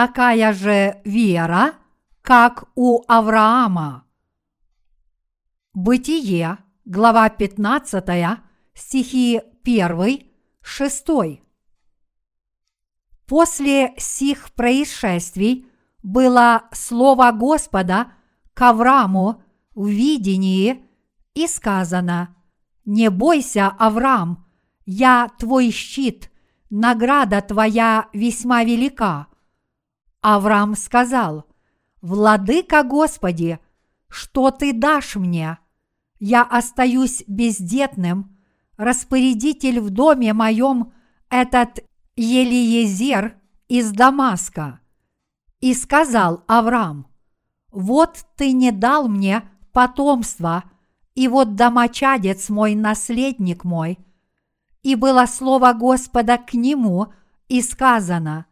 такая же вера, как у Авраама. Бытие, глава 15, стихи 1, 6. После сих происшествий было слово Господа к Аврааму в видении и сказано «Не бойся, Авраам, я твой щит, награда твоя весьма велика». Авраам сказал «Владыка Господи, что ты дашь мне? Я остаюсь бездетным, распорядитель в доме моем этот Елиезер из Дамаска. И сказал Авраам, вот ты не дал мне потомства, и вот домочадец мой, наследник мой. И было слово Господа к нему, и сказано,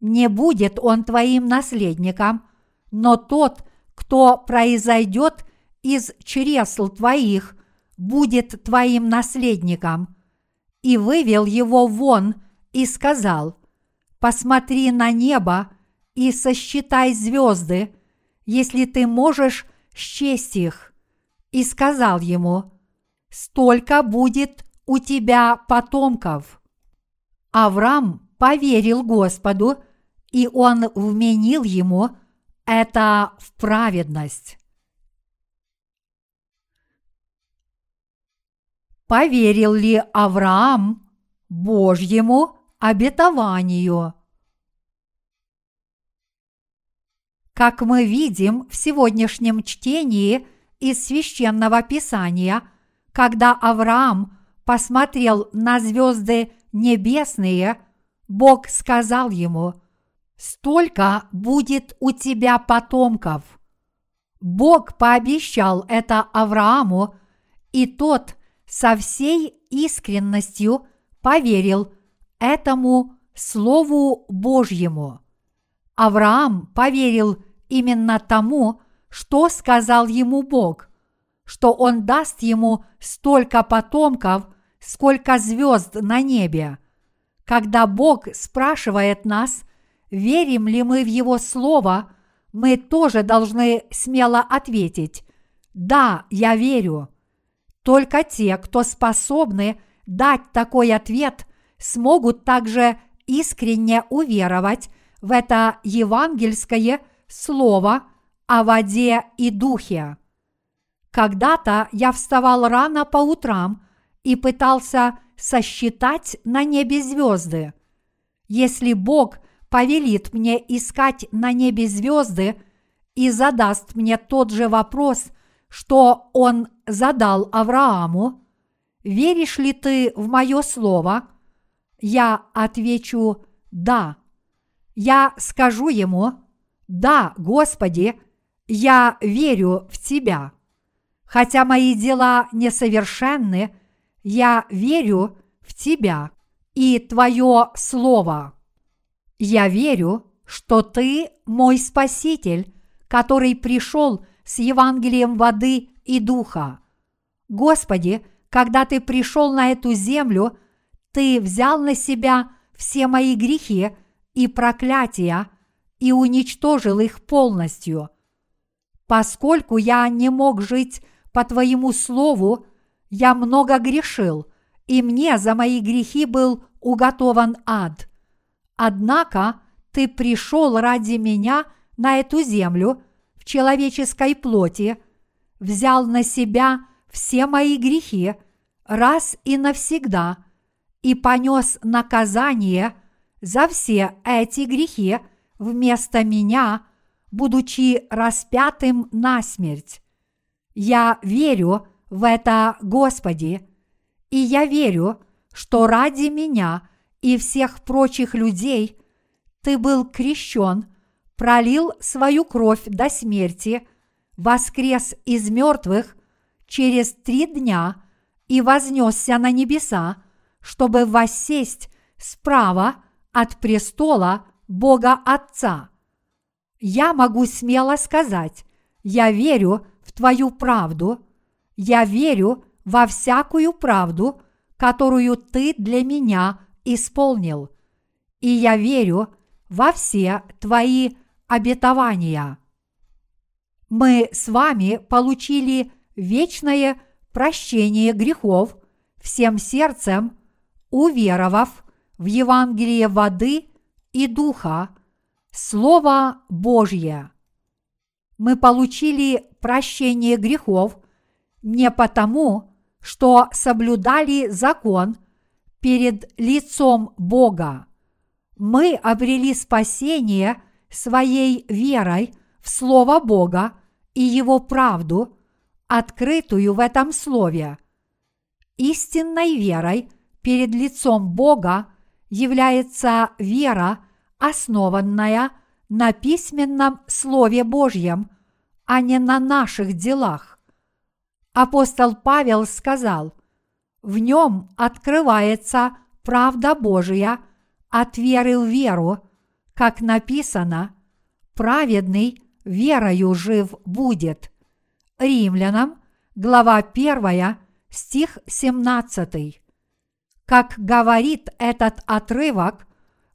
не будет он твоим наследником, но тот, кто произойдет из чресл твоих, будет твоим наследником. И вывел его вон и сказал, посмотри на небо и сосчитай звезды, если ты можешь счесть их. И сказал ему, столько будет у тебя потомков. Авраам поверил Господу, и он вменил ему это в праведность. Поверил ли Авраам Божьему обетованию? Как мы видим в сегодняшнем чтении из священного писания, когда Авраам посмотрел на звезды небесные, Бог сказал ему – столько будет у тебя потомков. Бог пообещал это Аврааму, и тот со всей искренностью поверил этому Слову Божьему. Авраам поверил именно тому, что сказал ему Бог, что он даст ему столько потомков, сколько звезд на небе. Когда Бог спрашивает нас – верим ли мы в Его Слово, мы тоже должны смело ответить «Да, я верю». Только те, кто способны дать такой ответ, смогут также искренне уверовать в это евангельское слово о воде и духе. Когда-то я вставал рано по утрам и пытался сосчитать на небе звезды. Если Бог – повелит мне искать на небе звезды и задаст мне тот же вопрос, что он задал Аврааму, веришь ли ты в мое слово? Я отвечу «да». Я скажу ему «да, Господи, я верю в Тебя». Хотя мои дела несовершенны, я верю в Тебя и Твое Слово. Я верю, что Ты мой Спаситель, который пришел с Евангелием воды и духа. Господи, когда Ты пришел на эту землю, Ты взял на себя все мои грехи и проклятия и уничтожил их полностью. Поскольку я не мог жить по Твоему Слову, я много грешил, и мне за мои грехи был уготован ад. Однако ты пришел ради меня на эту землю в человеческой плоти, взял на себя все мои грехи раз и навсегда и понес наказание за все эти грехи вместо меня, будучи распятым на смерть. Я верю в это, Господи, и я верю, что ради меня и всех прочих людей, ты был крещен, пролил свою кровь до смерти, воскрес из мертвых через три дня и вознесся на небеса, чтобы воссесть справа от престола Бога Отца. Я могу смело сказать, я верю в Твою правду, я верю во всякую правду, которую Ты для меня исполнил. И я верю во все твои обетования. Мы с вами получили вечное прощение грехов всем сердцем, уверовав в Евангелие воды и духа, Слово Божье. Мы получили прощение грехов не потому, что соблюдали закон перед лицом Бога. Мы обрели спасение своей верой в Слово Бога и Его правду, открытую в этом Слове. Истинной верой перед лицом Бога является вера, основанная на письменном Слове Божьем, а не на наших делах. Апостол Павел сказал, в нем открывается правда Божия от веры в веру, как написано, праведный верою жив будет. Римлянам, глава 1, стих 17. Как говорит этот отрывок,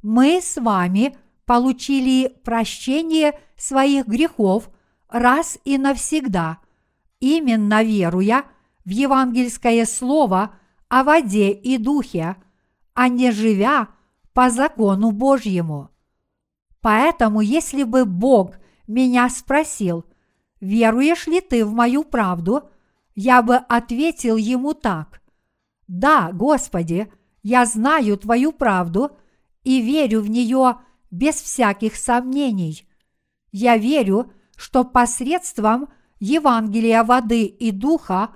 мы с вами получили прощение своих грехов раз и навсегда, именно веруя в евангельское слово о воде и духе, а не живя по закону Божьему. Поэтому, если бы Бог меня спросил, веруешь ли ты в мою правду, я бы ответил ему так. Да, Господи, я знаю Твою правду и верю в нее без всяких сомнений. Я верю, что посредством Евангелия воды и духа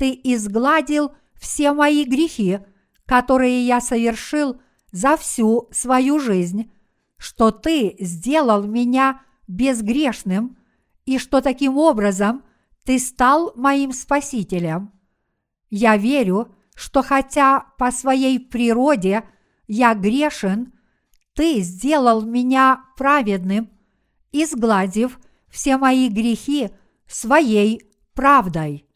Ты изгладил все мои грехи, которые я совершил за всю свою жизнь, что Ты сделал меня безгрешным и что таким образом Ты стал моим Спасителем. Я верю, что хотя по своей природе я грешен, Ты сделал меня праведным, изгладив все мои грехи своей правдой.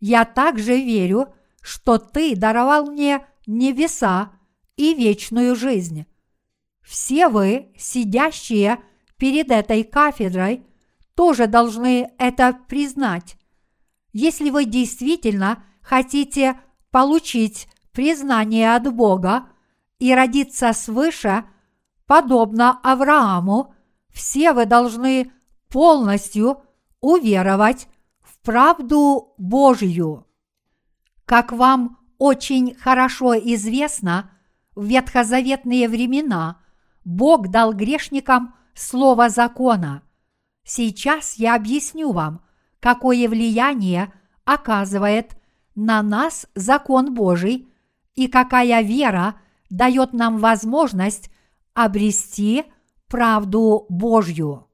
Я также верю, что Ты даровал мне небеса и вечную жизнь. Все вы, сидящие перед этой кафедрой, тоже должны это признать. Если вы действительно хотите получить признание от Бога и родиться свыше, подобно Аврааму, все вы должны полностью уверовать правду Божью. Как вам очень хорошо известно, в ветхозаветные времена Бог дал грешникам слово закона. Сейчас я объясню вам, какое влияние оказывает на нас закон Божий и какая вера дает нам возможность обрести правду Божью.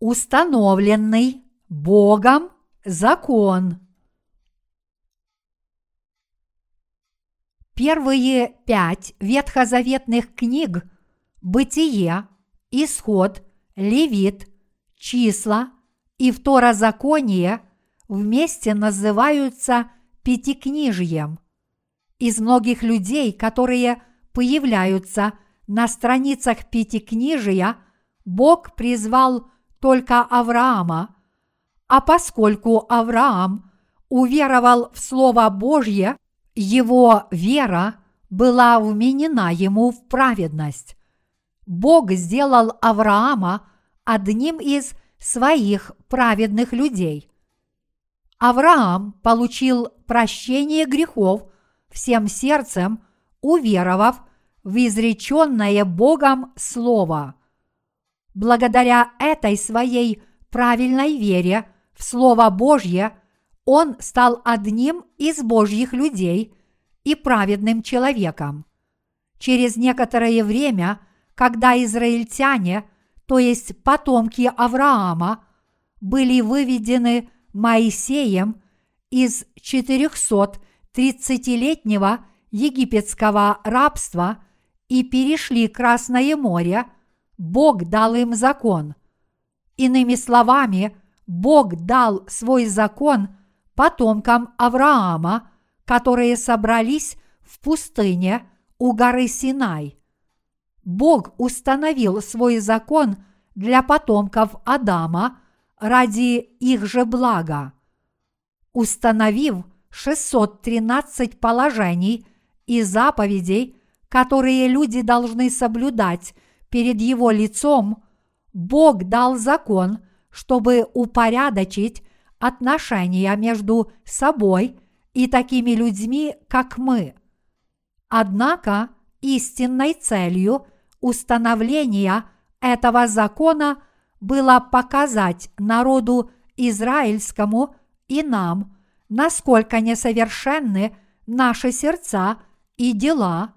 Установленный Богом закон. Первые пять ветхозаветных книг Бытие, Исход, Левит, Числа и Второзаконие вместе называются Пятикнижием. Из многих людей, которые появляются на страницах Пятикнижия, Бог призвал только Авраама, а поскольку Авраам уверовал в Слово Божье, его вера была вменена ему в праведность. Бог сделал Авраама одним из своих праведных людей. Авраам получил прощение грехов всем сердцем, уверовав в изреченное Богом Слово. Благодаря этой своей правильной вере в Слово Божье он стал одним из Божьих людей и праведным человеком. Через некоторое время, когда израильтяне, то есть потомки Авраама, были выведены Моисеем из 430-летнего египетского рабства и перешли Красное море, Бог дал им закон. Иными словами, Бог дал свой закон потомкам Авраама, которые собрались в пустыне у горы Синай. Бог установил свой закон для потомков Адама ради их же блага. Установив 613 положений и заповедей, которые люди должны соблюдать перед Его лицом, Бог дал закон, чтобы упорядочить отношения между собой и такими людьми, как мы. Однако истинной целью установления этого закона было показать народу израильскому и нам, насколько несовершенны наши сердца и дела,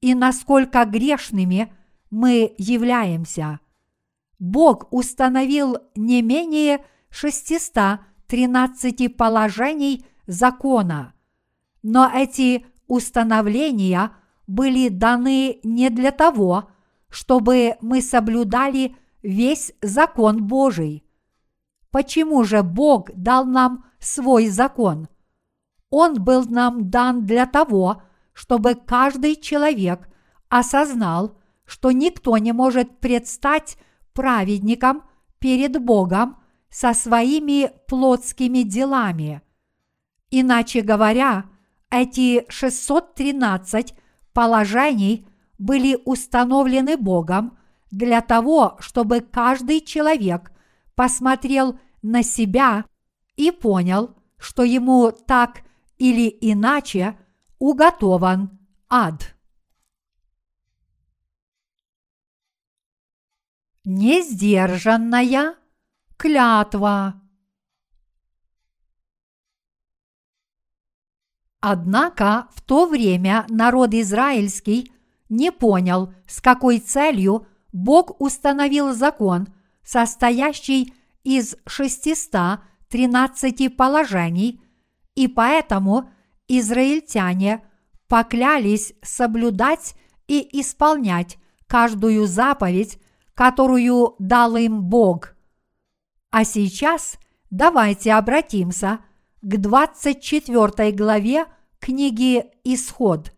и насколько грешными мы являемся. Бог установил не менее 613 положений закона, но эти установления были даны не для того, чтобы мы соблюдали весь закон Божий. Почему же Бог дал нам свой закон? Он был нам дан для того, чтобы каждый человек осознал, что никто не может предстать праведником перед Богом со своими плотскими делами. Иначе говоря, эти 613 положений были установлены Богом для того, чтобы каждый человек посмотрел на себя и понял, что ему так или иначе уготован ад. Несдержанная клятва. Однако в то время народ израильский не понял, с какой целью Бог установил закон, состоящий из 613 положений, и поэтому израильтяне поклялись соблюдать и исполнять каждую заповедь, которую дал им Бог. А сейчас давайте обратимся к 24 главе книги Исход.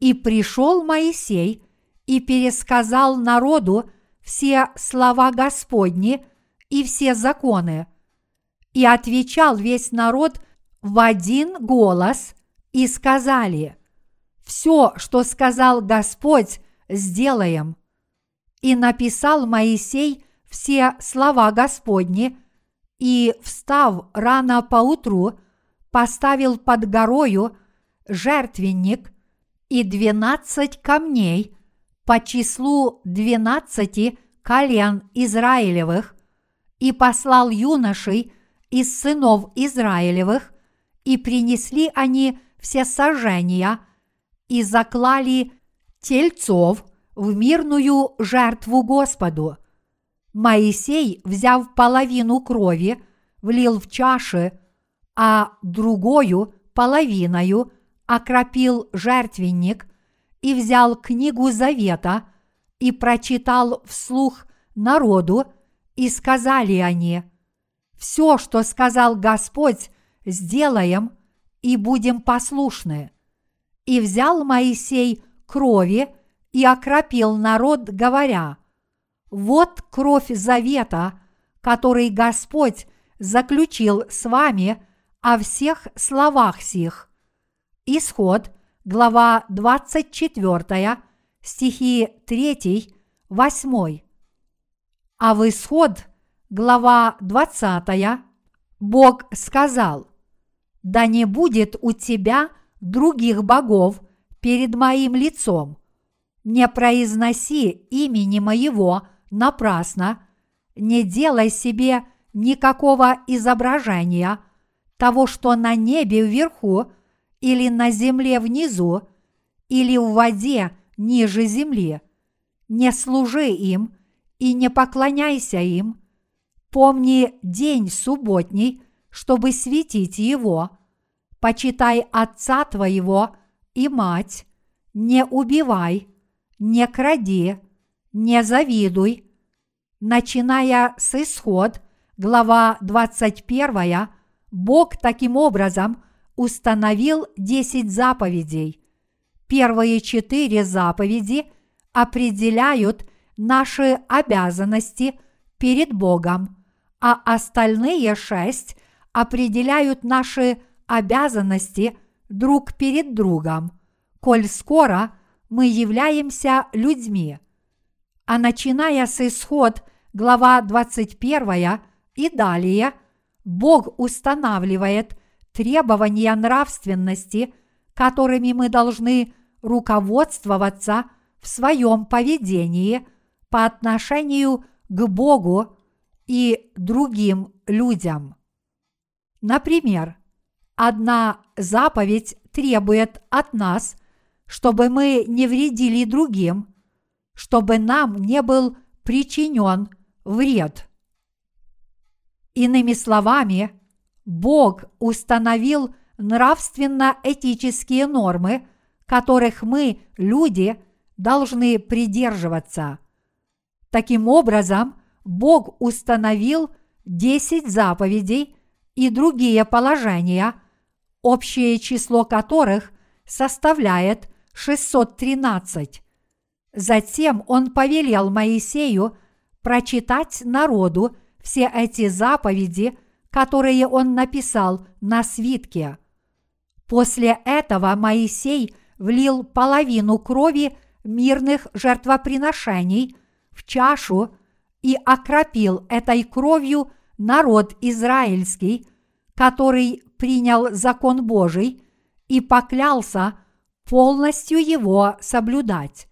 И пришел Моисей и пересказал народу все слова Господни и все законы. И отвечал весь народ в один голос и сказали, «Все, что сказал Господь, сделаем». И написал Моисей все слова Господни, и, встав рано поутру, поставил под горою жертвенник и двенадцать камней по числу двенадцати колен Израилевых и послал юношей из сынов Израилевых, и принесли они все сожжения и заклали тельцов в мирную жертву Господу. Моисей, взяв половину крови, влил в чаши, а другую половиною окропил жертвенник и взял книгу завета и прочитал вслух народу, и сказали они, «Все, что сказал Господь, сделаем и будем послушны». И взял Моисей крови и окропил народ, говоря, «Вот кровь завета, который Господь заключил с вами о всех словах сих». Исход, глава 24, стихи 3, 8. А в исход, глава 20, Бог сказал, «Да не будет у тебя других богов перед моим лицом. Не произноси имени моего напрасно, не делай себе никакого изображения того, что на небе вверху или на земле внизу, или в воде ниже земли. Не служи им и не поклоняйся им. Помни день субботний, чтобы светить его. Почитай отца твоего и мать. Не убивай, не кради, не завидуй. Начиная с исход, глава 21, Бог таким образом установил десять заповедей. Первые четыре заповеди определяют наши обязанности перед Богом, а остальные шесть определяют наши обязанности друг перед другом, коль скоро мы являемся людьми. А начиная с исход глава 21 и далее, Бог устанавливает требования нравственности, которыми мы должны руководствоваться в своем поведении по отношению к Богу и другим людям. Например, одна заповедь требует от нас, чтобы мы не вредили другим, чтобы нам не был причинен вред. Иными словами, Бог установил нравственно-этические нормы, которых мы, люди, должны придерживаться. Таким образом, Бог установил 10 заповедей и другие положения, общее число которых составляет 613. Затем он повелел Моисею прочитать народу все эти заповеди, которые он написал на свитке. После этого Моисей влил половину крови мирных жертвоприношений в чашу и окропил этой кровью народ израильский, который принял закон Божий и поклялся полностью его соблюдать.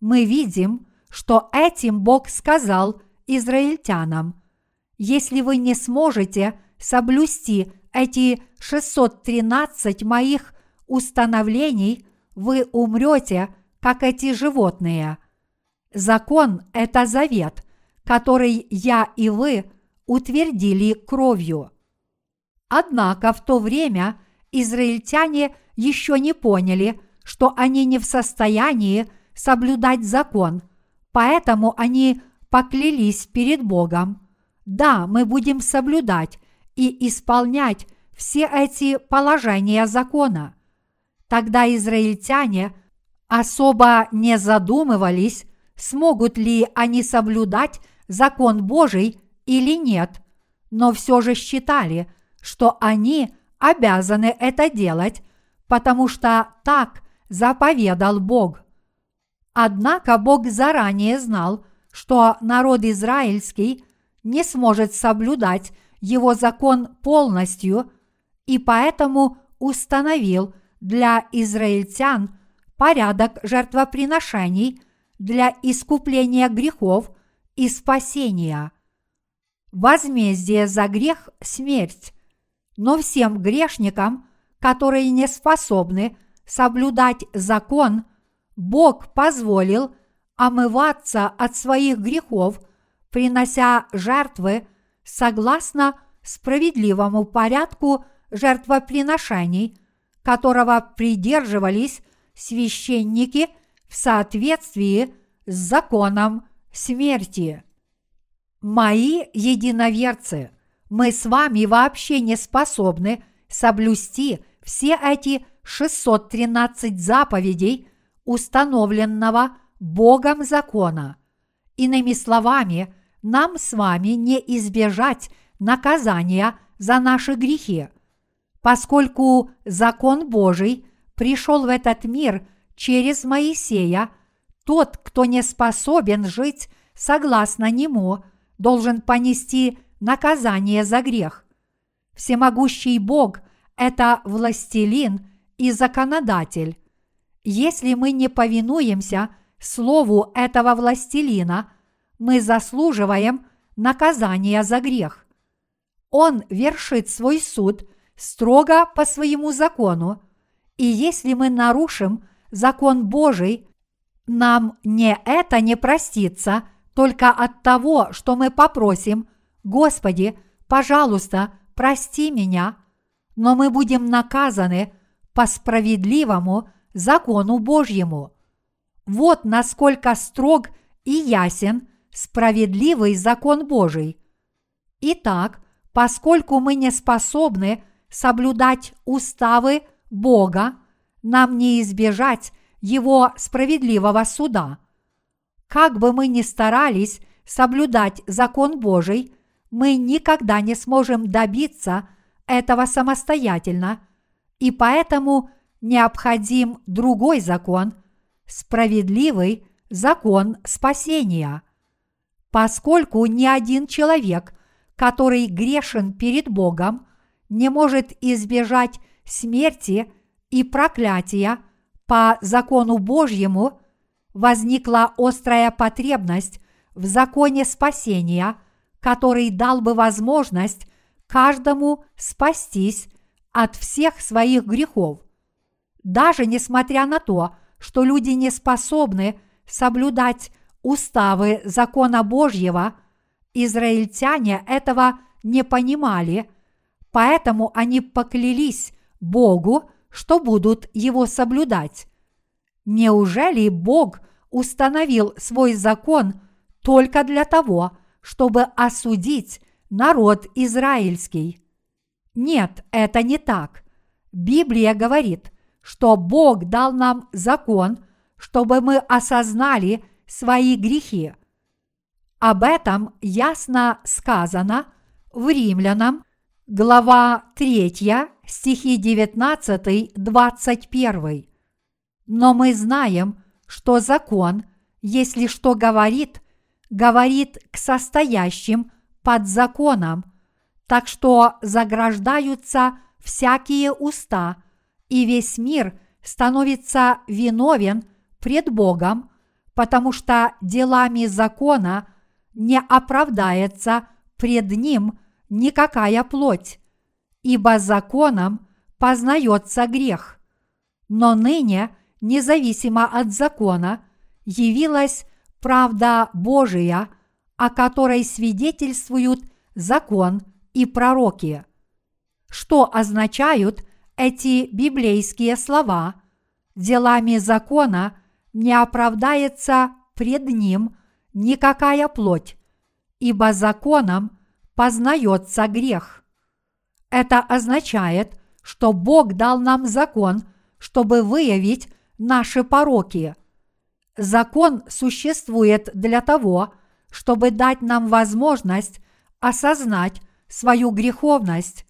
Мы видим, что этим Бог сказал израильтянам, если вы не сможете соблюсти эти 613 моих установлений, вы умрете, как эти животные. Закон – это завет, который я и вы утвердили кровью. Однако в то время израильтяне еще не поняли, что они не в состоянии соблюдать закон, поэтому они поклялись перед Богом. Да, мы будем соблюдать и исполнять все эти положения закона. Тогда израильтяне особо не задумывались, смогут ли они соблюдать закон Божий или нет, но все же считали, что они обязаны это делать, потому что так заповедал Бог. Однако Бог заранее знал, что народ израильский не сможет соблюдать его закон полностью, и поэтому установил для израильтян порядок жертвоприношений для искупления грехов и спасения. Возмездие за грех – смерть, но всем грешникам, которые не способны соблюдать закон, Бог позволил омываться от своих грехов, принося жертвы согласно справедливому порядку жертвоприношений, которого придерживались священники в соответствии с законом смерти. Мои единоверцы, мы с вами вообще не способны соблюсти все эти 613 заповедей установленного Богом закона. Иными словами, нам с вами не избежать наказания за наши грехи, поскольку закон Божий пришел в этот мир через Моисея, тот, кто не способен жить согласно нему, должен понести наказание за грех. Всемогущий Бог – это властелин и законодатель. Если мы не повинуемся слову этого властелина, мы заслуживаем наказания за грех. Он вершит свой суд строго по своему закону, и если мы нарушим закон Божий, нам не это не простится только от того, что мы попросим, Господи, пожалуйста, прости меня, но мы будем наказаны по справедливому закону Божьему. Вот насколько строг и ясен справедливый закон Божий. Итак, поскольку мы не способны соблюдать уставы Бога, нам не избежать его справедливого суда. Как бы мы ни старались соблюдать закон Божий, мы никогда не сможем добиться этого самостоятельно, и поэтому необходим другой закон, справедливый закон спасения. Поскольку ни один человек, который грешен перед Богом, не может избежать смерти и проклятия по закону Божьему, возникла острая потребность в законе спасения, который дал бы возможность каждому спастись от всех своих грехов. Даже несмотря на то, что люди не способны соблюдать уставы закона Божьего, израильтяне этого не понимали, поэтому они поклялись Богу, что будут его соблюдать. Неужели Бог установил свой закон только для того, чтобы осудить народ израильский? Нет, это не так. Библия говорит, что Бог дал нам закон, чтобы мы осознали свои грехи. Об этом ясно сказано в Римлянам, глава 3, стихи 19-21. Но мы знаем, что закон, если что говорит, говорит к состоящим под законом, так что заграждаются всякие уста, и весь мир становится виновен пред Богом, потому что делами закона не оправдается пред Ним никакая плоть, ибо законом познается грех. Но ныне, независимо от закона, явилась правда Божия, о которой свидетельствуют закон и пророки. Что означают эти библейские слова? Делами закона не оправдается пред ним никакая плоть, ибо законом познается грех. Это означает, что Бог дал нам закон, чтобы выявить наши пороки. Закон существует для того, чтобы дать нам возможность осознать свою греховность,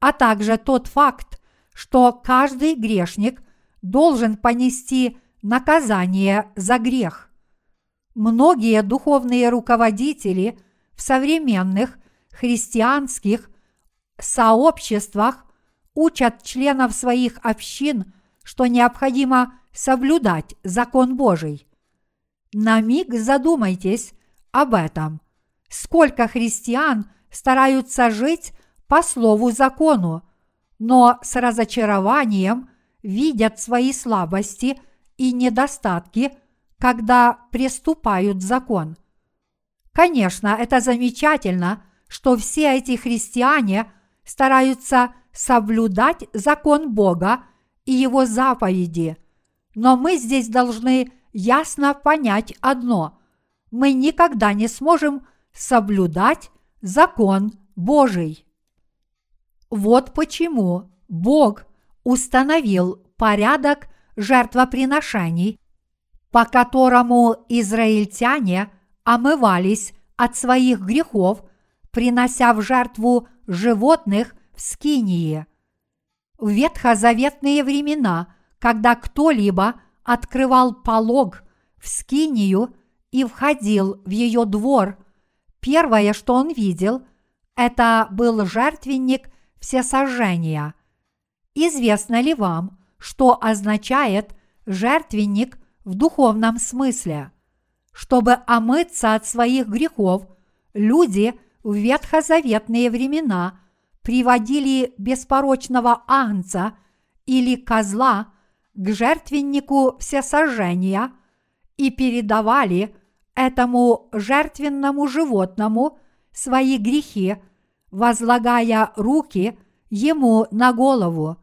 а также тот факт, что каждый грешник должен понести наказание за грех. Многие духовные руководители в современных христианских сообществах учат членов своих общин, что необходимо соблюдать закон Божий. На миг задумайтесь об этом. Сколько христиан стараются жить по слову закону, но с разочарованием видят свои слабости и недостатки, когда приступают закон. Конечно, это замечательно, что все эти христиане стараются соблюдать закон Бога и его заповеди, но мы здесь должны ясно понять одно – мы никогда не сможем соблюдать закон Божий. Вот почему Бог установил порядок жертвоприношений, по которому израильтяне омывались от своих грехов, принося в жертву животных в Скинии. В ветхозаветные времена, когда кто-либо открывал полог в Скинию и входил в ее двор, первое, что он видел, это был жертвенник всесожжения. Известно ли вам, что означает жертвенник в духовном смысле? Чтобы омыться от своих грехов, люди в ветхозаветные времена приводили беспорочного ангца или козла к жертвеннику всесожжения и передавали этому жертвенному животному свои грехи, возлагая руки ему на голову.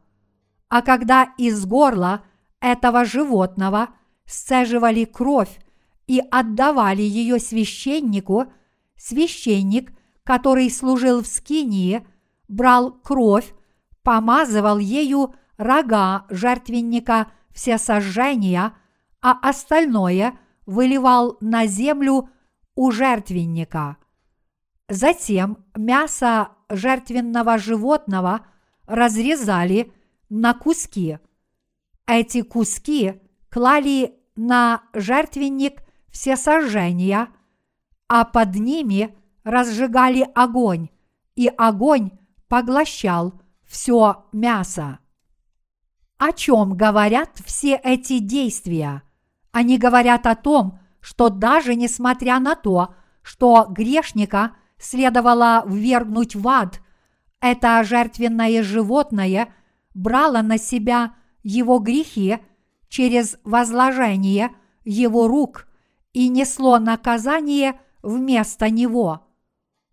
А когда из горла этого животного сцеживали кровь и отдавали ее священнику, священник, который служил в Скинии, брал кровь, помазывал ею рога жертвенника всесожжения, а остальное выливал на землю у жертвенника. Затем мясо жертвенного животного разрезали на куски. Эти куски клали на жертвенник все сожжения, а под ними разжигали огонь, и огонь поглощал все мясо. О чем говорят все эти действия? Они говорят о том, что даже несмотря на то, что грешника следовало ввергнуть в ад, это жертвенное животное брало на себя его грехи через возложение его рук и несло наказание вместо него.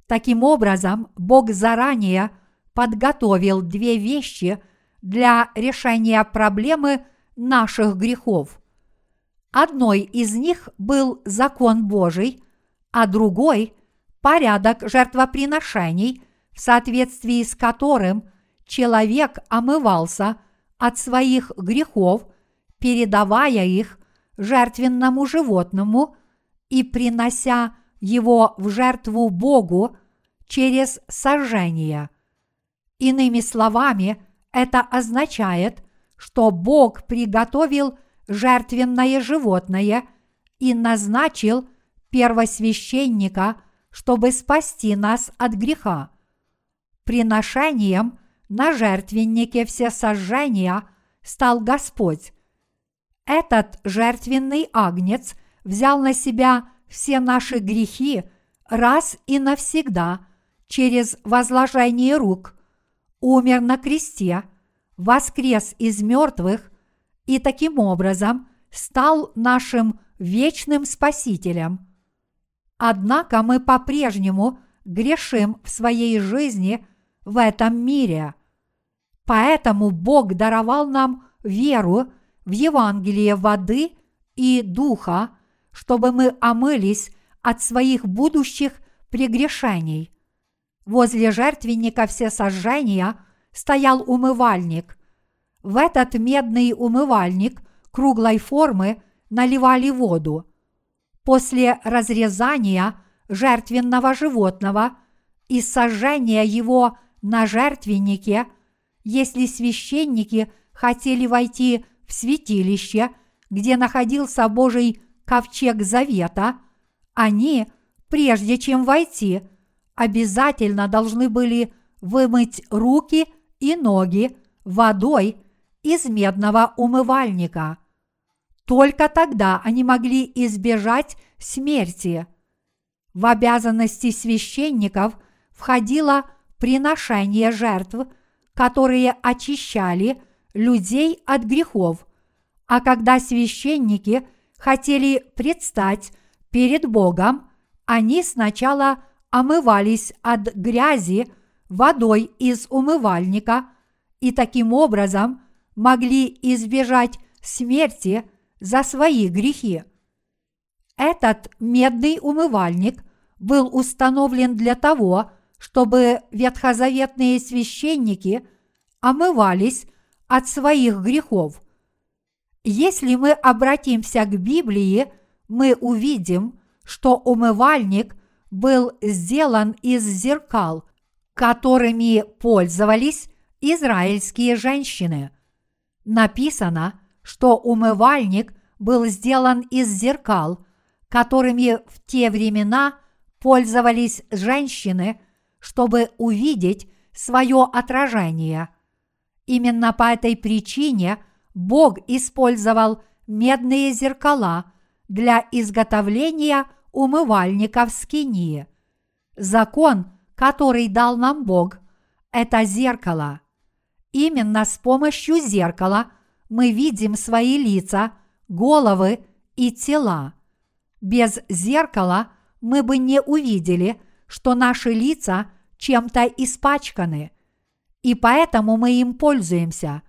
Таким образом, Бог заранее подготовил две вещи для решения проблемы наших грехов. Одной из них был закон Божий, а другой – порядок жертвоприношений, в соответствии с которым человек омывался от своих грехов, передавая их жертвенному животному и принося его в жертву Богу через сожжение. Иными словами, это означает, что Бог приготовил – жертвенное животное и назначил первосвященника, чтобы спасти нас от греха. Приношением на жертвеннике все сожжения стал Господь. Этот жертвенный агнец взял на себя все наши грехи раз и навсегда через возложение рук, умер на кресте, воскрес из мертвых и таким образом стал нашим вечным Спасителем. Однако мы по-прежнему грешим в своей жизни в этом мире. Поэтому Бог даровал нам веру в Евангелие воды и духа, чтобы мы омылись от своих будущих прегрешений. Возле жертвенника все сожжения стоял умывальник, в этот медный умывальник круглой формы наливали воду. После разрезания жертвенного животного и сожжения его на жертвеннике, если священники хотели войти в святилище, где находился Божий ковчег завета, они, прежде чем войти, обязательно должны были вымыть руки и ноги водой – из медного умывальника. Только тогда они могли избежать смерти. В обязанности священников входило приношение жертв, которые очищали людей от грехов, а когда священники хотели предстать перед Богом, они сначала омывались от грязи водой из умывальника и таким образом могли избежать смерти за свои грехи. Этот медный умывальник был установлен для того, чтобы ветхозаветные священники омывались от своих грехов. Если мы обратимся к Библии, мы увидим, что умывальник был сделан из зеркал, которыми пользовались израильские женщины – написано, что умывальник был сделан из зеркал, которыми в те времена пользовались женщины, чтобы увидеть свое отражение. Именно по этой причине Бог использовал медные зеркала для изготовления умывальников скинии. Закон, который дал нам Бог, это зеркало – Именно с помощью зеркала мы видим свои лица, головы и тела. Без зеркала мы бы не увидели, что наши лица чем-то испачканы, и поэтому мы им пользуемся.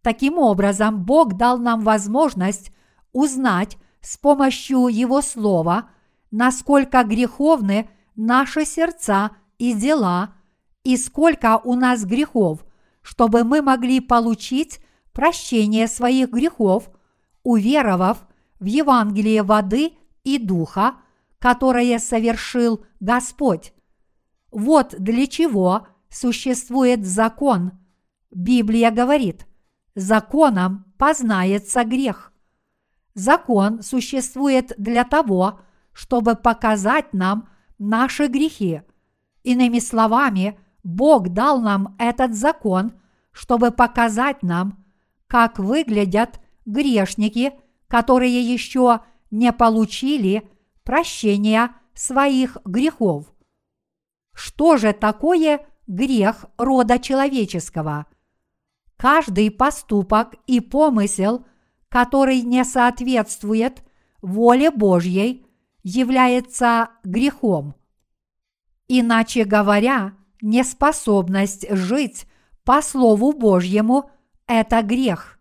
Таким образом, Бог дал нам возможность узнать с помощью Его Слова, насколько греховны наши сердца и дела, и сколько у нас грехов – чтобы мы могли получить прощение своих грехов, уверовав в Евангелии воды и духа, которое совершил Господь. Вот для чего существует закон. Библия говорит, законом познается грех. Закон существует для того, чтобы показать нам наши грехи. Иными словами, Бог дал нам этот закон, чтобы показать нам, как выглядят грешники, которые еще не получили прощения своих грехов. Что же такое грех рода человеческого? Каждый поступок и помысел, который не соответствует воле Божьей, является грехом. Иначе говоря, неспособность жить по Слову Божьему – это грех.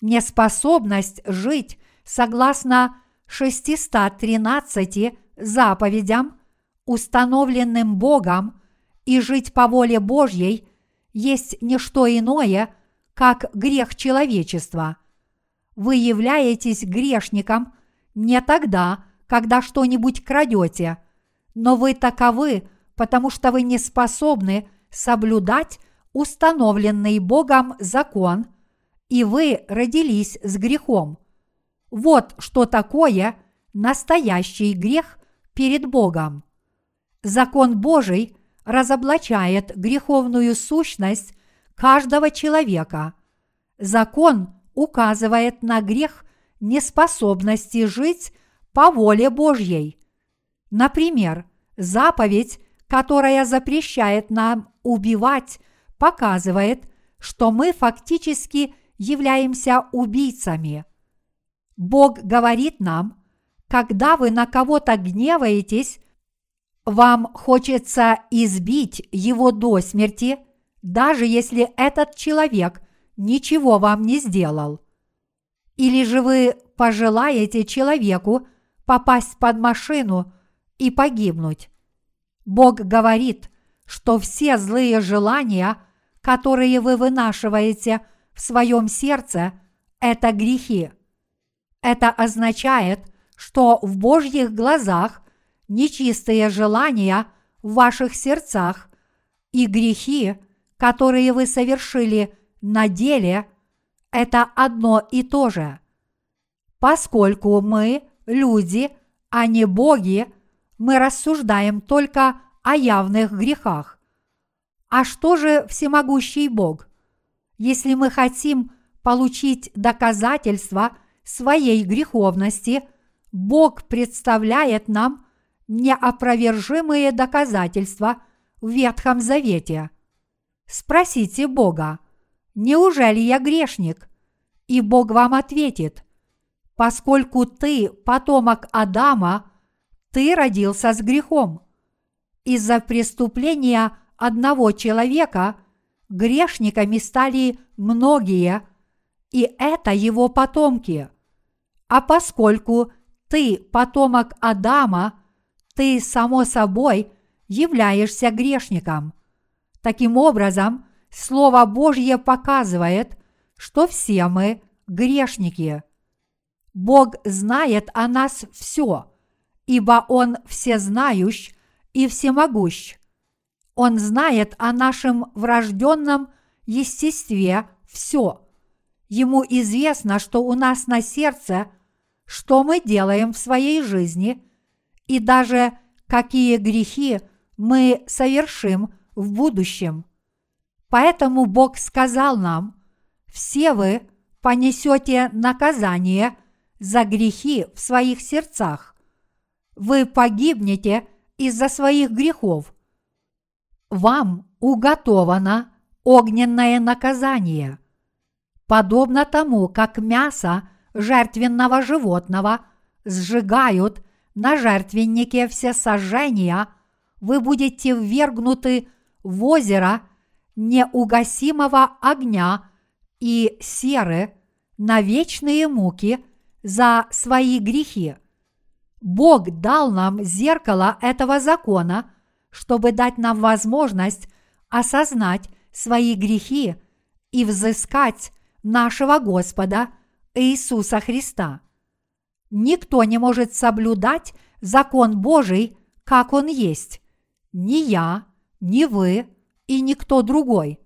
Неспособность жить согласно 613 заповедям, установленным Богом, и жить по воле Божьей есть не что иное, как грех человечества. Вы являетесь грешником не тогда, когда что-нибудь крадете, но вы таковы, потому что вы не способны соблюдать установленный Богом закон, и вы родились с грехом. Вот что такое настоящий грех перед Богом. Закон Божий разоблачает греховную сущность каждого человека. Закон указывает на грех неспособности жить по воле Божьей. Например, заповедь, которая запрещает нам убивать, показывает, что мы фактически являемся убийцами. Бог говорит нам, когда вы на кого-то гневаетесь, вам хочется избить его до смерти, даже если этот человек ничего вам не сделал. Или же вы пожелаете человеку попасть под машину и погибнуть. Бог говорит, что все злые желания, которые вы вынашиваете в своем сердце, это грехи. Это означает, что в Божьих глазах нечистые желания в ваших сердцах и грехи, которые вы совершили на деле, это одно и то же. Поскольку мы люди, а не боги, мы рассуждаем только о явных грехах. А что же всемогущий Бог? Если мы хотим получить доказательства своей греховности, Бог представляет нам неопровержимые доказательства в Ветхом Завете. Спросите Бога, неужели я грешник? И Бог вам ответит – поскольку ты потомок Адама, ты родился с грехом. Из-за преступления одного человека грешниками стали многие, и это его потомки. А поскольку ты потомок Адама, ты, само собой, являешься грешником. Таким образом, Слово Божье показывает, что все мы грешники – Бог знает о нас все, ибо Он всезнающ и всемогущ. Он знает о нашем врожденном естестве все. Ему известно, что у нас на сердце, что мы делаем в своей жизни, и даже какие грехи мы совершим в будущем. Поэтому Бог сказал нам, все вы понесете наказание – за грехи в своих сердцах. Вы погибнете из-за своих грехов. Вам уготовано огненное наказание. Подобно тому, как мясо жертвенного животного сжигают на жертвеннике все сожжения, вы будете ввергнуты в озеро неугасимого огня и серы на вечные муки – за свои грехи. Бог дал нам зеркало этого закона, чтобы дать нам возможность осознать свои грехи и взыскать нашего Господа Иисуса Христа. Никто не может соблюдать закон Божий, как он есть. Ни я, ни вы и никто другой.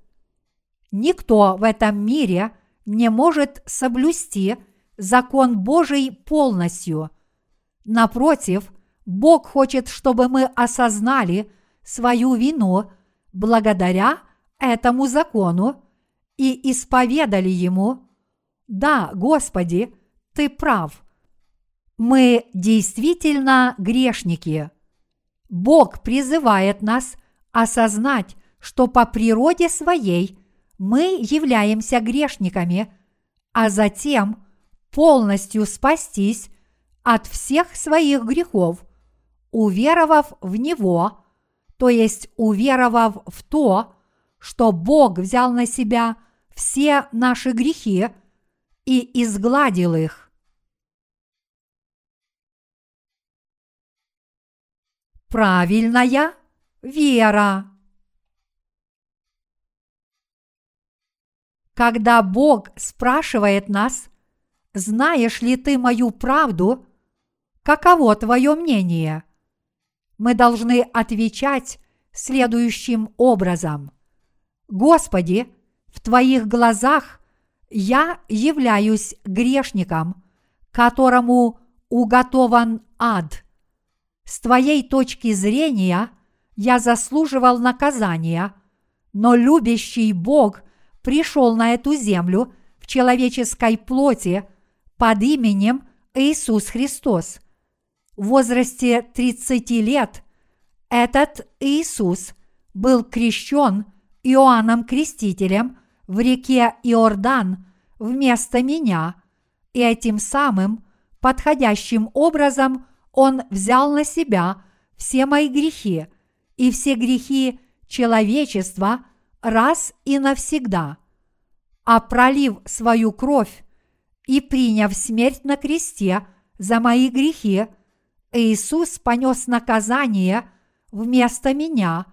Никто в этом мире не может соблюсти закон Божий полностью. Напротив, Бог хочет, чтобы мы осознали свою вину благодаря этому закону и исповедали Ему, да, Господи, Ты прав. Мы действительно грешники. Бог призывает нас осознать, что по природе своей мы являемся грешниками, а затем полностью спастись от всех своих грехов, уверовав в Него, то есть уверовав в то, что Бог взял на себя все наши грехи и изгладил их. Правильная вера. Когда Бог спрашивает нас, знаешь ли ты мою правду, каково твое мнение? Мы должны отвечать следующим образом. Господи, в Твоих глазах я являюсь грешником, которому уготован ад. С Твоей точки зрения я заслуживал наказания, но любящий Бог пришел на эту землю в человеческой плоти под именем Иисус Христос. В возрасте 30 лет этот Иисус был крещен Иоанном Крестителем в реке Иордан вместо меня, и этим самым подходящим образом он взял на себя все мои грехи и все грехи человечества раз и навсегда. А пролив свою кровь и приняв смерть на кресте за мои грехи, Иисус понес наказание вместо меня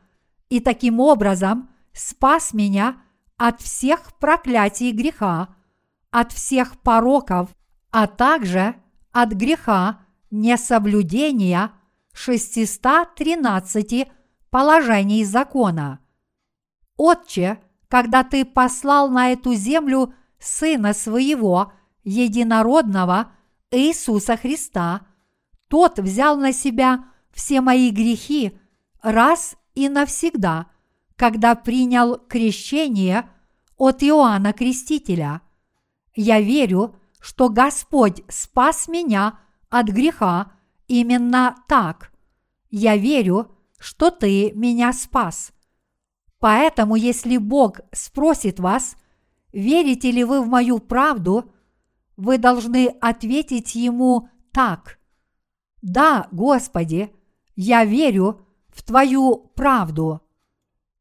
и таким образом спас меня от всех проклятий греха, от всех пороков, а также от греха несоблюдения 613 положений закона. Отче, когда ты послал на эту землю Сына Своего, Единородного Иисуса Христа, тот взял на себя все мои грехи раз и навсегда – когда принял крещение от Иоанна Крестителя. Я верю, что Господь спас меня от греха именно так. Я верю, что Ты меня спас. Поэтому, если Бог спросит вас, верите ли вы в мою правду, вы должны ответить Ему так. Да, Господи, я верю в Твою правду.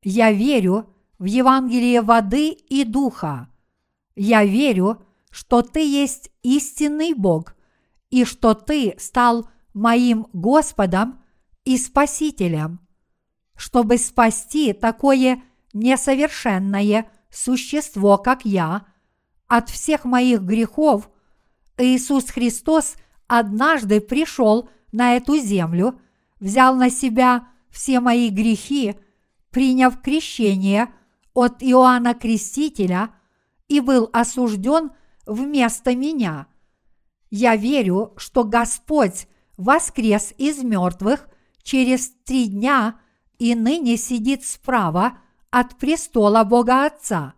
Я верю в Евангелие воды и духа. Я верю, что Ты есть истинный Бог и что Ты стал моим Господом и Спасителем. Чтобы спасти такое несовершенное существо, как я, от всех моих грехов, Иисус Христос однажды пришел на эту землю, взял на себя все мои грехи – приняв крещение от Иоанна Крестителя и был осужден вместо меня. Я верю, что Господь воскрес из мертвых через три дня и ныне сидит справа от престола Бога Отца.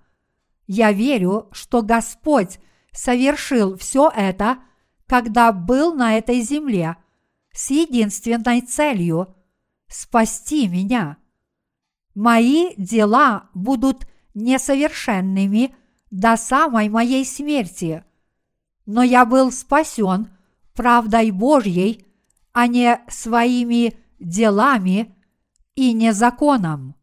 Я верю, что Господь совершил все это, когда был на этой земле, с единственной целью – спасти меня – Мои дела будут несовершенными до самой моей смерти, но я был спасен правдой Божьей, а не своими делами и не законом.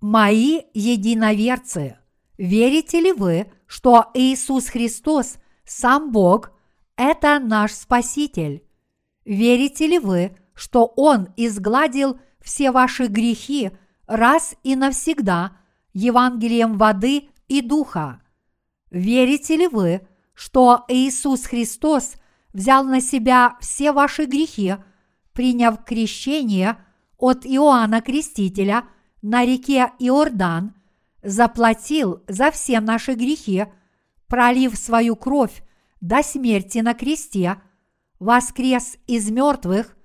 Мои единоверцы, верите ли вы, что Иисус Христос, сам Бог, это наш Спаситель? Верите ли вы, что Он изгладил все ваши грехи – раз и навсегда Евангелием воды и духа. Верите ли вы, что Иисус Христос взял на себя все ваши грехи, приняв крещение от Иоанна Крестителя на реке Иордан, заплатил за все наши грехи, пролив свою кровь до смерти на кресте, воскрес из мертвых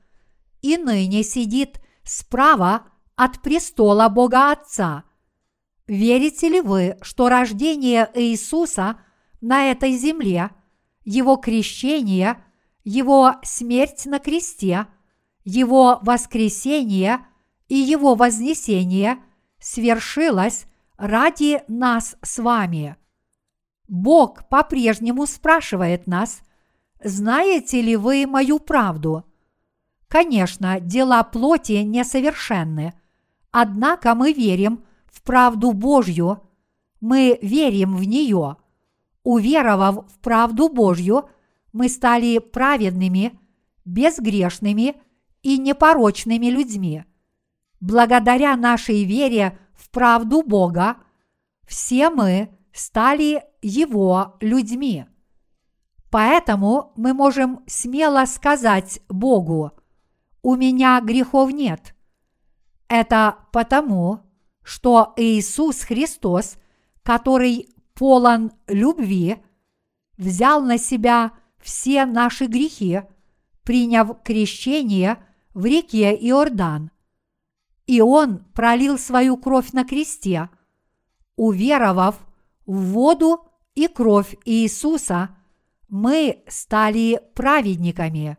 и ныне сидит справа от престола Бога Отца. Верите ли вы, что рождение Иисуса на этой земле, Его крещение, Его смерть на кресте, Его воскресение и Его вознесение свершилось ради нас с вами? Бог по-прежнему спрашивает нас, знаете ли вы мою правду? Конечно, дела плоти несовершенны, однако мы верим в правду Божью, мы верим в нее. Уверовав в правду Божью, мы стали праведными, безгрешными и непорочными людьми. Благодаря нашей вере правду Бога, все мы стали Его людьми. Поэтому мы можем смело сказать Богу, «У меня грехов нет». Это потому, что Иисус Христос, который полон любви, взял на себя все наши грехи, приняв крещение в реке Иордан. И Он пролил свою кровь на кресте, уверовав в воду и кровь Иисуса – мы стали праведниками.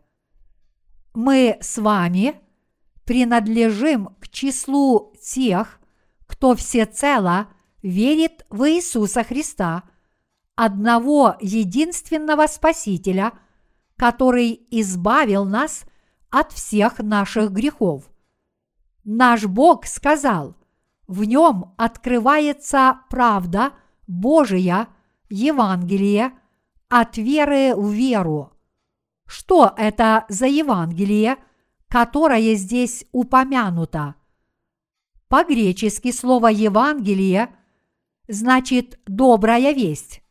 Мы с вами принадлежим к числу тех, кто всецело верит в Иисуса Христа, одного единственного Спасителя, который избавил нас от всех наших грехов. Наш Бог сказал, в нем открывается правда Божия, Евангелие – от веры в веру. Что это за Евангелие, которое здесь упомянуто? По-гречески слово Евангелие значит добрая весть.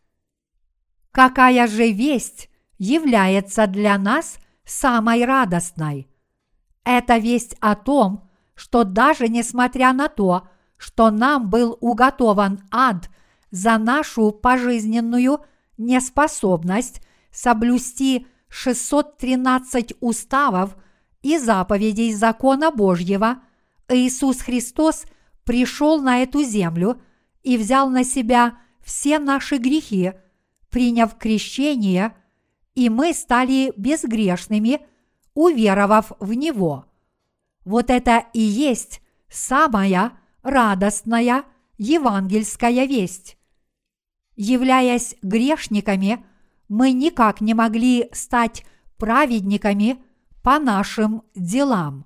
Какая же весть является для нас самой радостной? Это весть о том, что даже несмотря на то, что нам был уготован ад за нашу пожизненную неспособность соблюсти 613 уставов и заповедей закона Божьего, Иисус Христос пришел на эту землю и взял на себя все наши грехи, приняв крещение, и мы стали безгрешными, уверовав в Него. Вот это и есть самая радостная евангельская весть. Являясь грешниками, мы никак не могли стать праведниками по нашим делам.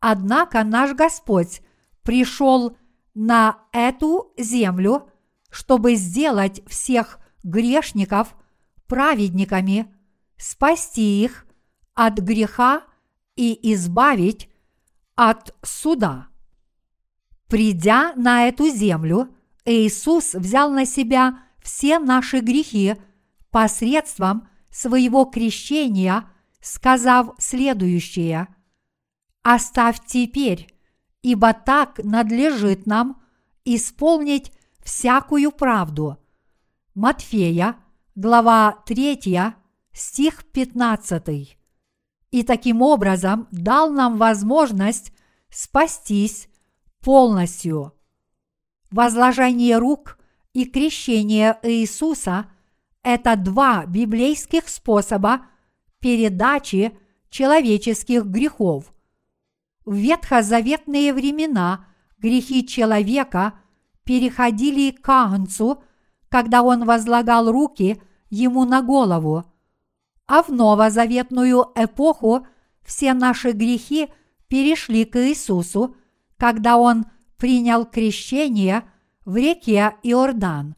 Однако наш Господь пришел на эту землю, чтобы сделать всех грешников праведниками, спасти их от греха и избавить от суда. Придя на эту землю, Иисус взял на себя все наши грехи посредством своего крещения, сказав следующее «Оставь теперь, ибо так надлежит нам исполнить всякую правду». Матфея, глава 3, стих 15. И таким образом дал нам возможность спастись полностью. Возложение рук и крещение Иисуса – это два библейских способа передачи человеческих грехов. В ветхозаветные времена грехи человека переходили к Агнцу, когда он возлагал руки ему на голову, а в новозаветную эпоху все наши грехи перешли к Иисусу, когда он – принял крещение в реке Иордан.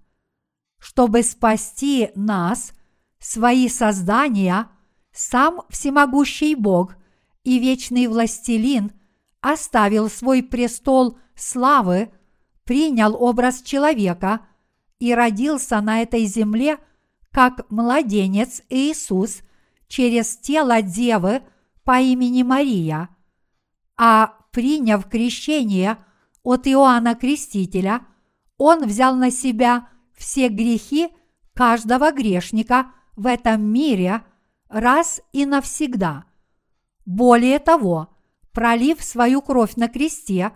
Чтобы спасти нас, свои создания, сам всемогущий Бог и вечный властелин оставил свой престол славы, принял образ человека и родился на этой земле как младенец Иисус через тело девы по имени Мария, а приняв крещение от Иоанна Крестителя, он взял на себя все грехи каждого грешника в этом мире раз и навсегда. Более того, пролив свою кровь на кресте,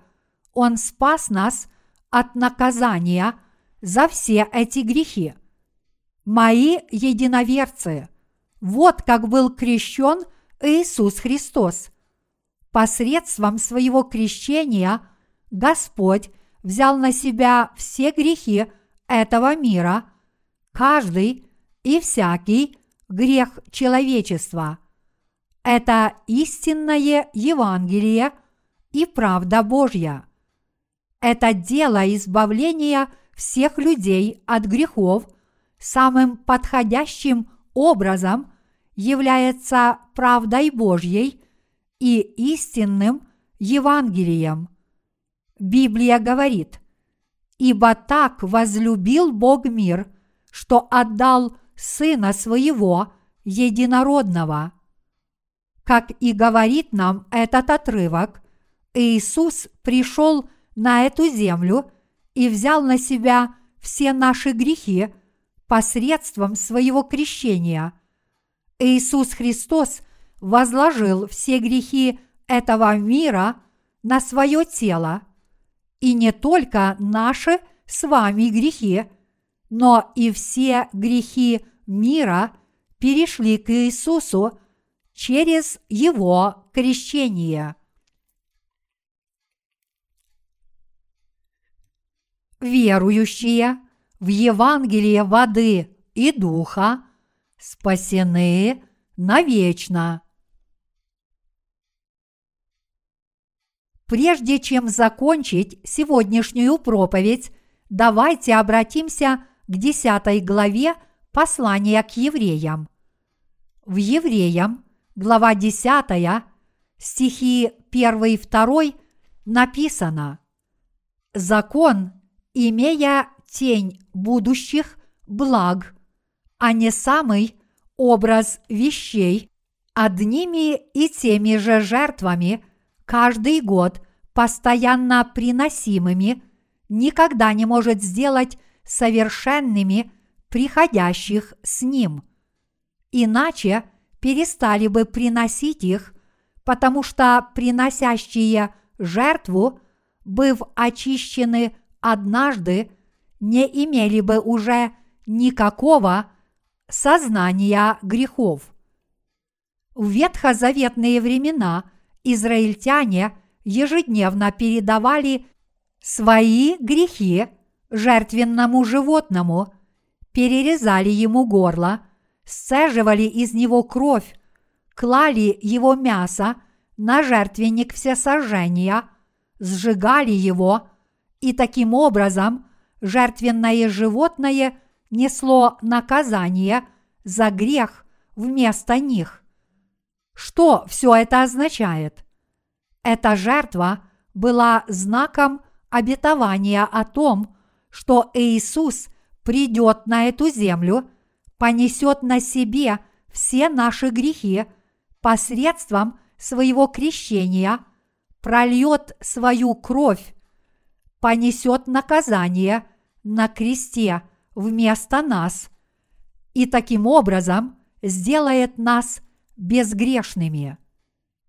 он спас нас от наказания за все эти грехи. Мои единоверцы, вот как был крещен Иисус Христос. Посредством своего крещения Господь взял на себя все грехи этого мира, каждый и всякий грех человечества. Это истинное Евангелие и правда Божья. Это дело избавления всех людей от грехов самым подходящим образом является правдой Божьей и истинным Евангелием. Библия говорит, «Ибо так возлюбил Бог мир, что отдал Сына Своего Единородного». Как и говорит нам этот отрывок, Иисус пришел на эту землю и взял на себя все наши грехи посредством своего крещения – Иисус Христос возложил все грехи этого мира на свое тело, и не только наши с вами грехи, но и все грехи мира перешли к Иисусу через Его крещение. Верующие в Евангелие воды и духа – спасены навечно. Прежде чем закончить сегодняшнюю проповедь, давайте обратимся к 10 главе послания к евреям. В Евреям, глава 10, стихи 1 и 2 написано «Закон, имея тень будущих благ, а не самый образ вещей, одними и теми же жертвами каждый год постоянно приносимыми, никогда не может сделать совершенными приходящих с ним. Иначе перестали бы приносить их, потому что приносящие жертву, быв очищены однажды, не имели бы уже никакого сознания грехов. В ветхозаветные времена израильтяне ежедневно передавали свои грехи жертвенному животному, перерезали ему горло, сцеживали из него кровь, клали его мясо на жертвенник всесожжения, сжигали его, и таким образом жертвенное животное несло наказание за грех вместо них. Что все это означает? Эта жертва была знаком обетования о том, что Иисус придет на эту землю, понесет на себе все наши грехи посредством своего крещения, прольет свою кровь, понесет наказание на кресте вместо нас и таким образом сделает нас безгрешными.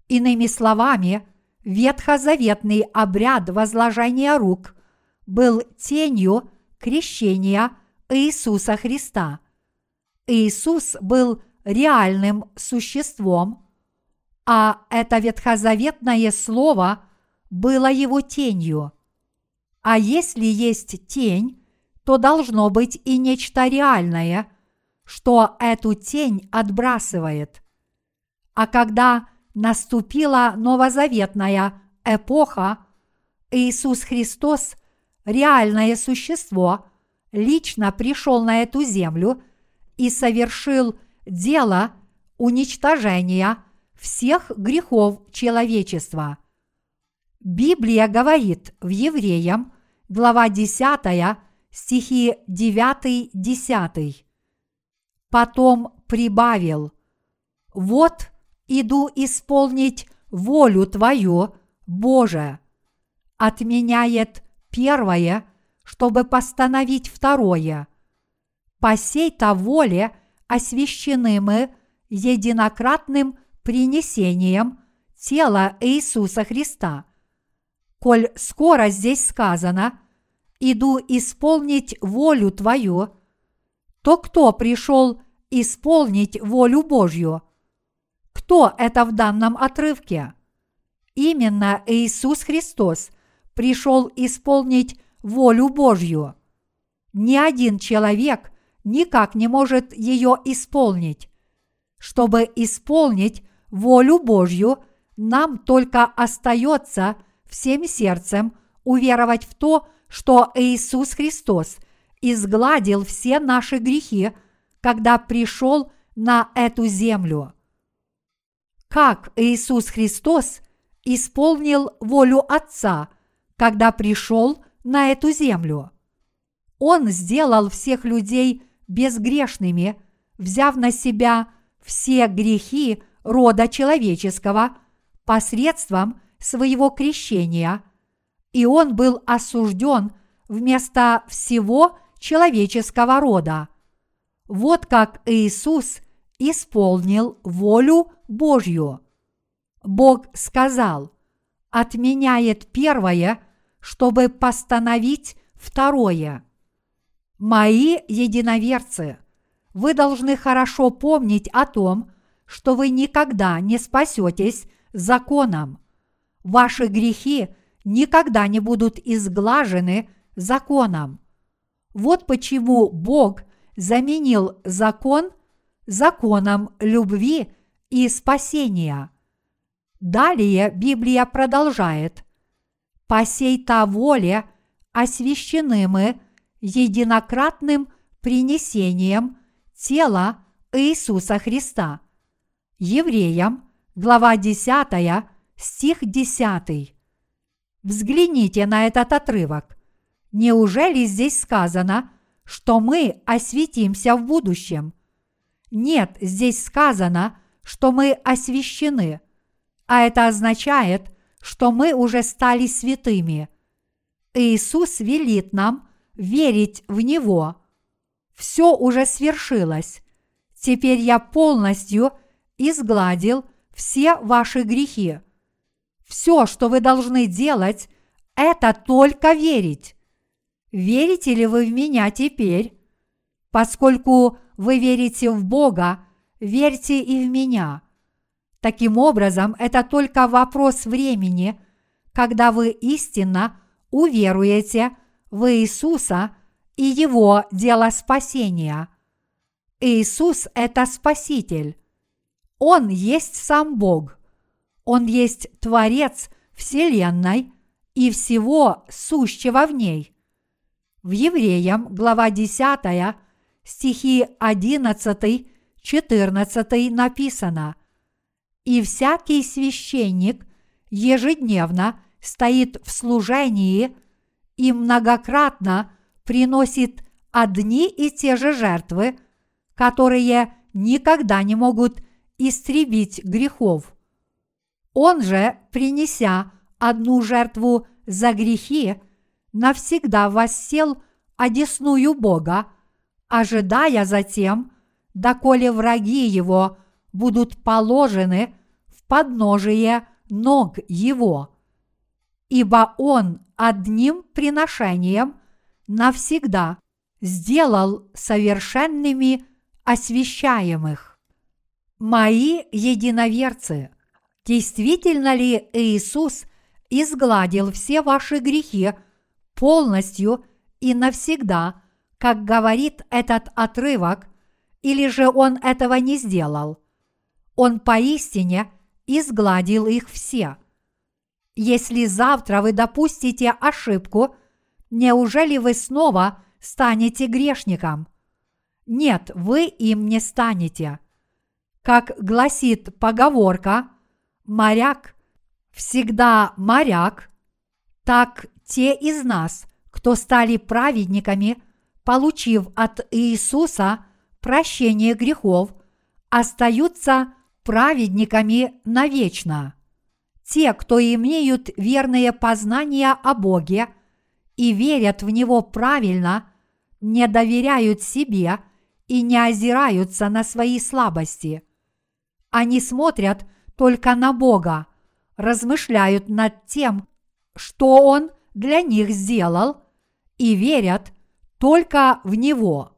Иными словами, ветхозаветный обряд возложения рук был тенью крещения Иисуса Христа. Иисус был реальным существом, а это ветхозаветное слово было его тенью. А если есть тень, то должно быть и нечто реальное, что эту тень отбрасывает. А когда наступила новозаветная эпоха, Иисус Христос, реальное существо, лично пришел на эту землю и совершил дело уничтожения всех грехов человечества. Библия говорит в Евреям, глава 10, стихи 9-10. Потом прибавил, Вот иду исполнить волю Твою, Боже. Отменяет первое, чтобы постановить второе. По сей-то воле освящены мы единократным принесением тела Иисуса Христа. Коль скоро здесь сказано «иду исполнить волю Твою», то кто пришел исполнить волю Божью? Кто это в данном отрывке? Именно Иисус Христос пришел исполнить волю Божью. Ни один человек никак не может ее исполнить. Чтобы исполнить волю Божью, нам только остается всем сердцем уверовать в то, что Иисус Христос изгладил все наши грехи, когда пришел на эту землю. Как Иисус Христос исполнил волю Отца, когда пришел на эту землю? Он сделал всех людей безгрешными, взяв на себя все грехи рода человеческого посредством своего крещения, и он был осужден вместо всего человеческого рода. Вот как Иисус исполнил волю Божью. Бог сказал, отменяет первое, чтобы постановить второе. Мои единоверцы, вы должны хорошо помнить о том, что вы никогда не спасетесь законом. Ваши грехи никогда не будут изглажены законом. Вот почему Бог заменил закон законом любви и спасения. Далее Библия продолжает. «По сей-то воле освящены мы единократным принесением тела Иисуса Христа». Евреям, глава 10, стих 10. Взгляните на этот отрывок. Неужели здесь сказано, что мы осветимся в будущем? Нет, здесь сказано, что мы освящены, а это означает, что мы уже стали святыми. Иисус велит нам верить в Него. Все уже свершилось. Теперь я полностью изгладил все ваши грехи. Все, что вы должны делать, это только верить. Верите ли вы в меня теперь? Поскольку вы верите в Бога, верьте и в меня. Таким образом, это только вопрос времени, когда вы истинно уверуете в Иисуса и Его дело спасения. Иисус – это Спаситель. Он есть сам Бог. Он есть Творец Вселенной и всего сущего в ней. В Евреям, глава 10, стихи 11, 14 написано «И всякий священник ежедневно стоит в служении и многократно приносит одни и те же жертвы, которые никогда не могут истребить грехов. Он же, принеся одну жертву за грехи, навсегда воссел одесную Бога, ожидая затем, доколе враги его будут положены в подножие ног его. Ибо он одним приношением навсегда сделал совершенными освящаемых. Мои единоверцы, действительно ли Иисус изгладил все ваши грехи полностью и навсегда, как говорит этот отрывок, или же он этого не сделал. Он поистине изгладил их все. Если завтра вы допустите ошибку, неужели вы снова станете грешником? Нет, вы им не станете. Как гласит поговорка, моряк всегда моряк, так те из нас, кто стали праведниками, получив от Иисуса прощение грехов, остаются праведниками навечно. Те, кто имеют верные познания о Боге и верят в Него правильно, не доверяют себе и не озираются на свои слабости. Они смотрят только на Бога, размышляют над тем, что Он для них сделал, и верят только в Него.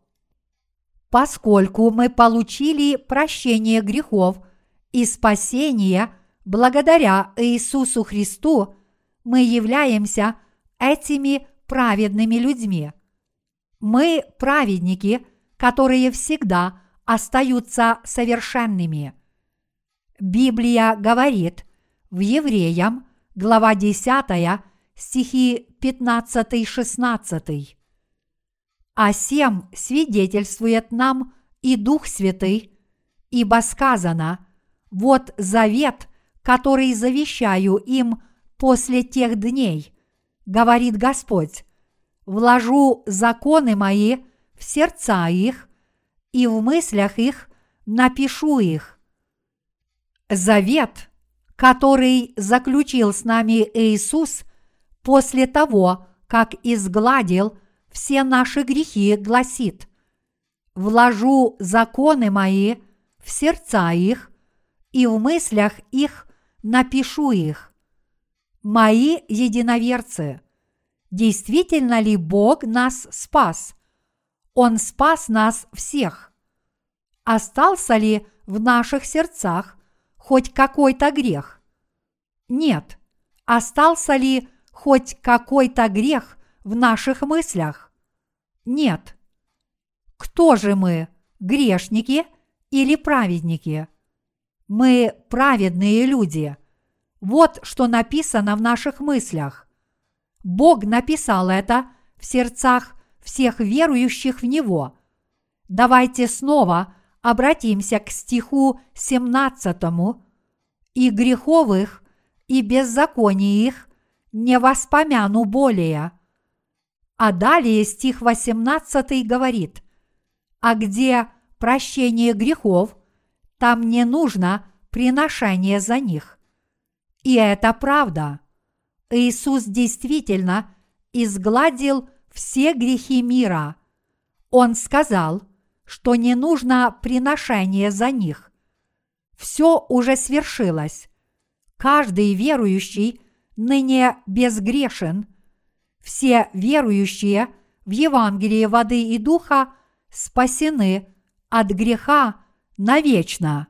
Поскольку мы получили прощение грехов и спасение благодаря Иисусу Христу, мы являемся этими праведными людьми. Мы праведники, которые всегда остаются совершенными. Библия говорит в Евреям, глава 10, стихи 15-16. «А сем свидетельствует нам и Дух Святый, ибо сказано, вот завет, который завещаю им после тех дней, говорит Господь, вложу законы мои в сердца их, и в мыслях их напишу их. Завет, который заключил с нами Иисус после того, как изгладил все наши грехи, гласит «Вложу законы мои в сердца их, и в мыслях их напишу их». Мои единоверцы, действительно ли Бог нас спас? Он спас нас всех. Остался ли в наших сердцах хоть какой-то грех? Нет. Остался ли хоть какой-то грех в наших мыслях? Нет. Кто же мы, грешники или праведники? Мы праведные люди. Вот что написано в наших мыслях. Бог написал это в сердцах всех верующих в Него. Давайте снова обратимся к стиху 17 и греховых и беззаконий их не воспомяну более. А далее стих 18 говорит, а где прощение грехов, там не нужно приношение за них. И это правда. Иисус действительно изгладил все грехи мира. Он сказал, что не нужно приношение за них. Все уже свершилось. Каждый верующий ныне безгрешен. Все верующие в Евангелие воды и духа спасены от греха навечно.